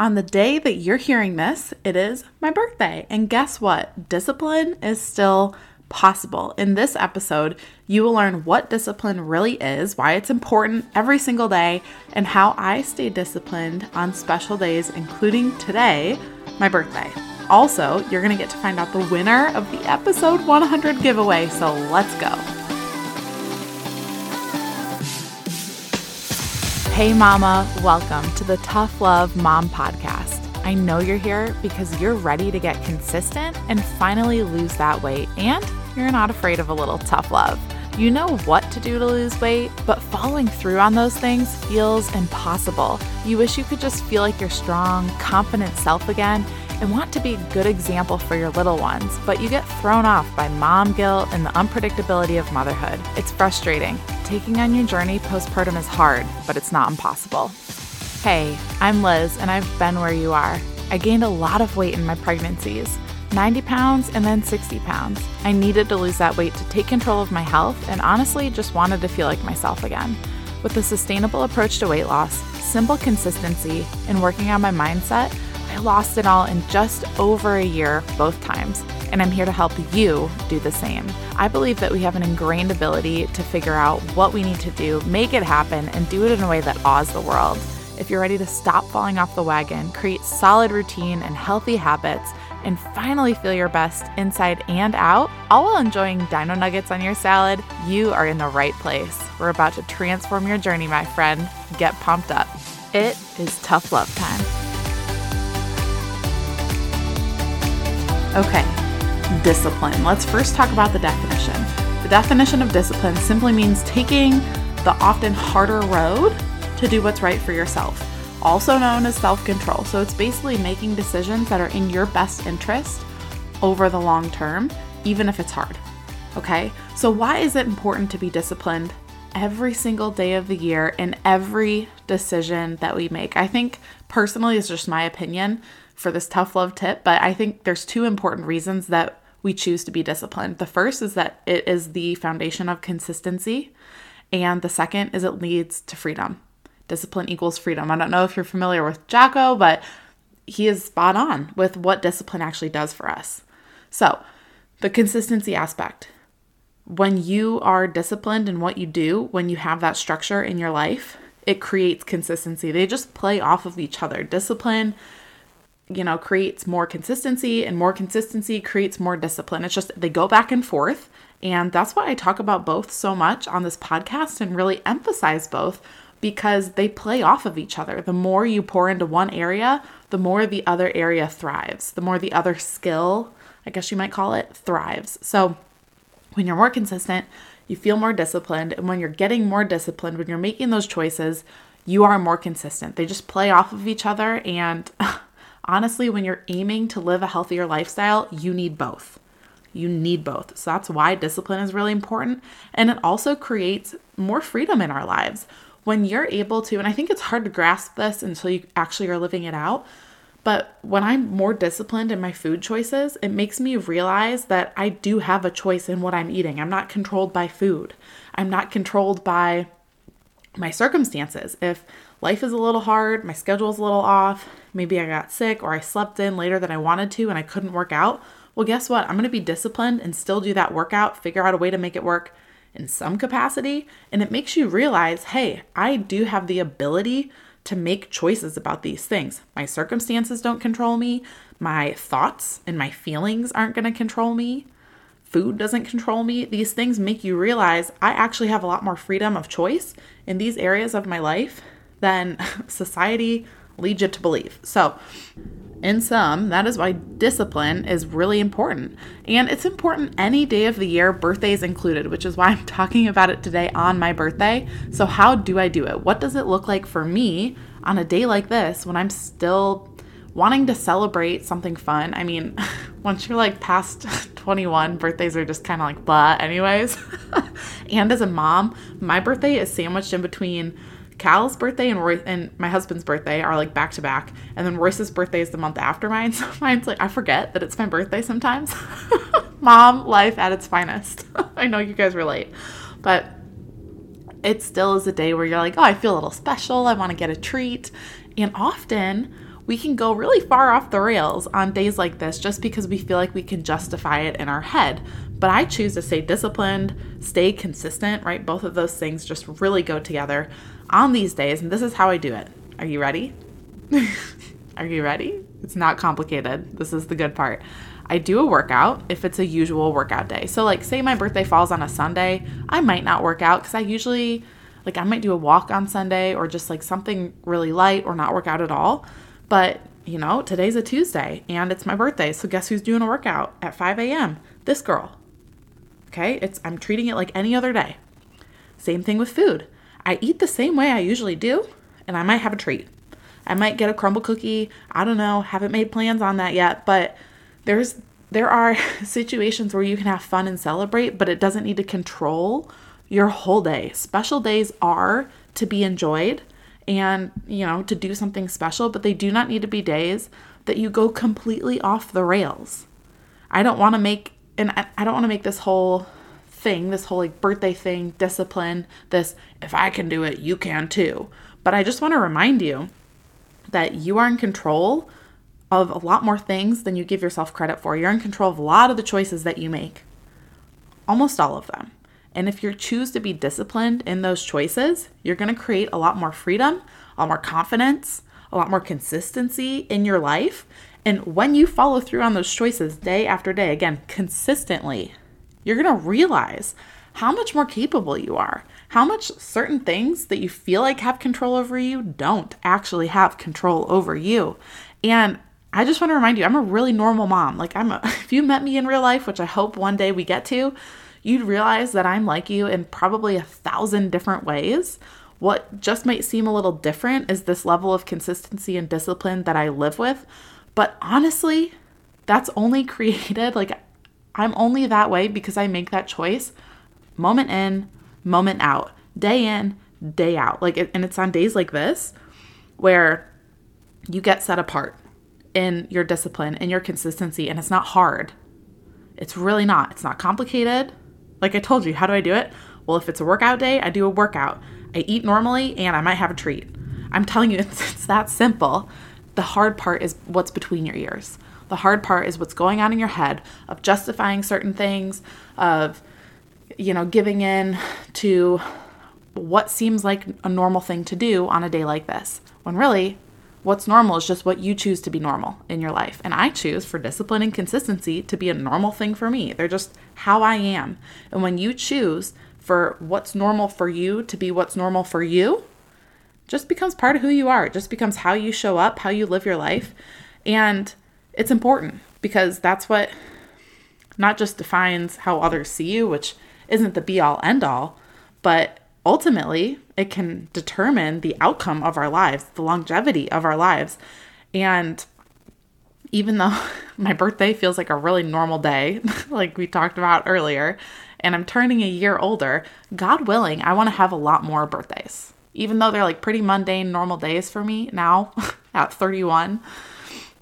On the day that you're hearing this, it is my birthday. And guess what? Discipline is still possible. In this episode, you will learn what discipline really is, why it's important every single day, and how I stay disciplined on special days, including today, my birthday. Also, you're going to get to find out the winner of the episode 100 giveaway. So let's go. Hey, Mama, welcome to the Tough Love Mom Podcast. I know you're here because you're ready to get consistent and finally lose that weight, and you're not afraid of a little tough love. You know what to do to lose weight, but following through on those things feels impossible. You wish you could just feel like your strong, confident self again and want to be a good example for your little ones, but you get thrown off by mom guilt and the unpredictability of motherhood. It's frustrating. Taking on your journey postpartum is hard, but it's not impossible. Hey, I'm Liz, and I've been where you are. I gained a lot of weight in my pregnancies 90 pounds and then 60 pounds. I needed to lose that weight to take control of my health and honestly just wanted to feel like myself again. With a sustainable approach to weight loss, simple consistency, and working on my mindset, I lost it all in just over a year both times, and I'm here to help you do the same. I believe that we have an ingrained ability to figure out what we need to do, make it happen, and do it in a way that awes the world. If you're ready to stop falling off the wagon, create solid routine and healthy habits, and finally feel your best inside and out, all while enjoying dino nuggets on your salad, you are in the right place. We're about to transform your journey, my friend. Get pumped up. It is tough love time. Okay, discipline. Let's first talk about the definition. The definition of discipline simply means taking the often harder road to do what's right for yourself, also known as self control. So it's basically making decisions that are in your best interest over the long term, even if it's hard. Okay, so why is it important to be disciplined every single day of the year in every decision that we make? I think personally, it's just my opinion for this tough love tip, but I think there's two important reasons that we choose to be disciplined. The first is that it is the foundation of consistency, and the second is it leads to freedom. Discipline equals freedom. I don't know if you're familiar with Jocko, but he is spot on with what discipline actually does for us. So, the consistency aspect. When you are disciplined in what you do, when you have that structure in your life, it creates consistency. They just play off of each other. Discipline you know, creates more consistency, and more consistency creates more discipline. It's just they go back and forth. And that's why I talk about both so much on this podcast and really emphasize both because they play off of each other. The more you pour into one area, the more the other area thrives. The more the other skill, I guess you might call it, thrives. So when you're more consistent, you feel more disciplined. And when you're getting more disciplined, when you're making those choices, you are more consistent. They just play off of each other. And honestly, when you're aiming to live a healthier lifestyle, you need both. You need both. So that's why discipline is really important. And it also creates more freedom in our lives. When you're able to, and I think it's hard to grasp this until you actually are living it out, but when I'm more disciplined in my food choices, it makes me realize that I do have a choice in what I'm eating. I'm not controlled by food, I'm not controlled by my circumstances. If life is a little hard, my schedule's a little off, maybe I got sick or I slept in later than I wanted to and I couldn't work out, well, guess what? I'm going to be disciplined and still do that workout, figure out a way to make it work in some capacity. And it makes you realize hey, I do have the ability to make choices about these things. My circumstances don't control me, my thoughts and my feelings aren't going to control me. Food doesn't control me. These things make you realize I actually have a lot more freedom of choice in these areas of my life than society leads you to believe. So, in sum, that is why discipline is really important. And it's important any day of the year, birthdays included, which is why I'm talking about it today on my birthday. So, how do I do it? What does it look like for me on a day like this when I'm still wanting to celebrate something fun? I mean, once you're like past 21, birthdays are just kind of like blah, anyways. and as a mom, my birthday is sandwiched in between Cal's birthday and Roy and my husband's birthday are like back to back, and then Royce's birthday is the month after mine. So mine's like I forget that it's my birthday sometimes. Mom life at its finest. I know you guys relate, but it still is a day where you're like, oh, I feel a little special. I want to get a treat, and often we can go really far off the rails on days like this just because we feel like we can justify it in our head. But I choose to stay disciplined, stay consistent, right? Both of those things just really go together on these days. And this is how I do it. Are you ready? Are you ready? It's not complicated. This is the good part. I do a workout if it's a usual workout day. So, like, say my birthday falls on a Sunday, I might not work out because I usually, like, I might do a walk on Sunday or just like something really light or not work out at all. But, you know, today's a Tuesday and it's my birthday. So, guess who's doing a workout at 5 a.m.? This girl. Okay? It's, I'm treating it like any other day. Same thing with food. I eat the same way I usually do, and I might have a treat. I might get a Crumbl cookie. I don't know. Haven't made plans on that yet, but there's there are situations where you can have fun and celebrate, but it doesn't need to control your whole day. Special days are to be enjoyed and, you know, to do something special, but they do not need to be days that you go completely off the rails. I don't want to make and I don't want to make this whole thing, this whole like birthday thing, discipline, this if I can do it, you can too. But I just want to remind you that you are in control of a lot more things than you give yourself credit for. You're in control of a lot of the choices that you make, almost all of them. And if you choose to be disciplined in those choices, you're going to create a lot more freedom, a lot more confidence, a lot more consistency in your life. And when you follow through on those choices day after day, again, consistently, you're going to realize how much more capable you are, how much certain things that you feel like have control over you don't actually have control over you. And I just want to remind you, I'm a really normal mom. Like I'm a, if you met me in real life, which I hope one day we get to, you'd realize that I'm like you in probably a thousand different ways. What just might seem a little different is this level of consistency and discipline that I live with. But honestly, that's only created like I'm only that way because I make that choice moment in, moment out, day in, day out. Like and it's on days like this where you get set apart in your discipline and your consistency and it's not hard. It's really not. It's not complicated. Like I told you, how do I do it? Well, if it's a workout day, I do a workout. I eat normally and I might have a treat. I'm telling you, it's, it's that simple. The hard part is what's between your ears. The hard part is what's going on in your head of justifying certain things, of, you know, giving in to what seems like a normal thing to do on a day like this, when really What's normal is just what you choose to be normal in your life. And I choose for discipline and consistency to be a normal thing for me. They're just how I am. And when you choose for what's normal for you to be what's normal for you, just becomes part of who you are. It just becomes how you show up, how you live your life. And it's important because that's what not just defines how others see you, which isn't the be all end all, but ultimately it can determine the outcome of our lives, the longevity of our lives. And even though my birthday feels like a really normal day, like we talked about earlier, and I'm turning a year older, God willing, I want to have a lot more birthdays. Even though they're like pretty mundane, normal days for me now at 31,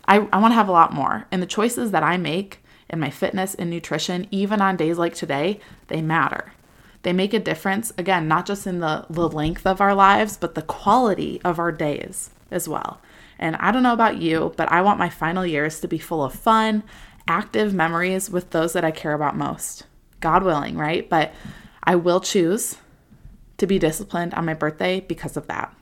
I, I want to have a lot more. And the choices that I make in my fitness and nutrition, even on days like today, they matter. They make a difference, again, not just in the, the length of our lives, but the quality of our days as well. And I don't know about you, but I want my final years to be full of fun, active memories with those that I care about most. God willing, right? But I will choose to be disciplined on my birthday because of that.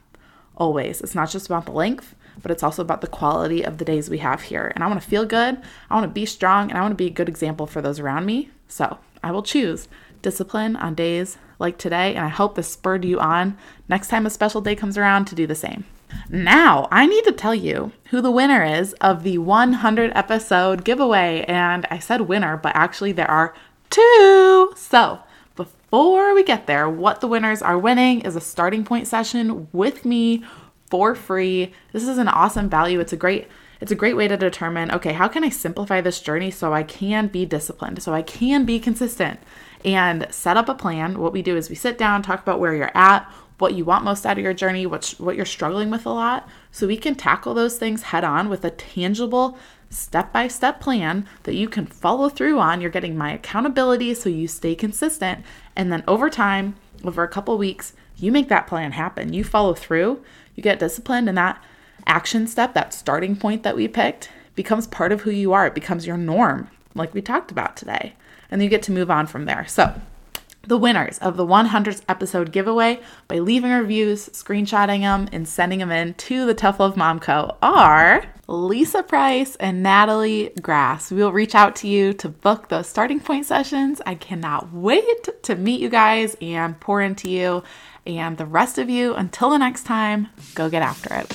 Always. It's not just about the length, but it's also about the quality of the days we have here. And I want to feel good, I want to be strong, and I want to be a good example for those around me. So I will choose discipline on days like today, and I hope this spurred you on next time a special day comes around to do the same. Now, I need to tell you who the winner is of the 100 episode giveaway. And I said winner, but actually, there are two. So, before we get there, what the winners are winning is a starting point session with me for free. This is an awesome value. It's a great it's a great way to determine okay, how can I simplify this journey so I can be disciplined, so I can be consistent and set up a plan. What we do is we sit down, talk about where you're at, what you want most out of your journey, what, what you're struggling with a lot, so we can tackle those things head on with a tangible step by step plan that you can follow through on. You're getting my accountability so you stay consistent. And then over time, over a couple weeks, you make that plan happen. You follow through, you get disciplined, and that action step, that starting point that we picked, becomes part of who you are. It becomes your norm, like we talked about today. And you get to move on from there. So, the winners of the 100th episode giveaway by leaving reviews, screenshotting them, and sending them in to the Tough Love Mom Co. are Lisa Price and Natalie Grass. We will reach out to you to book those starting point sessions. I cannot wait to meet you guys and pour into you. And the rest of you, until the next time, go get after it.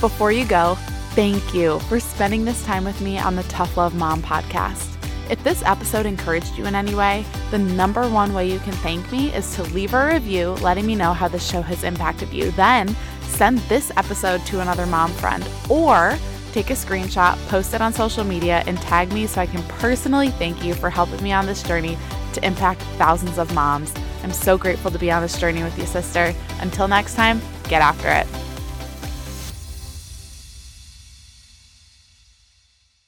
Before you go, thank you for spending this time with me on the Tough Love Mom podcast. If this episode encouraged you in any way, the number one way you can thank me is to leave a review letting me know how the show has impacted you. Then send this episode to another mom friend or take a screenshot, post it on social media, and tag me so I can personally thank you for helping me on this journey to impact thousands of moms. I'm so grateful to be on this journey with you, sister. Until next time, get after it.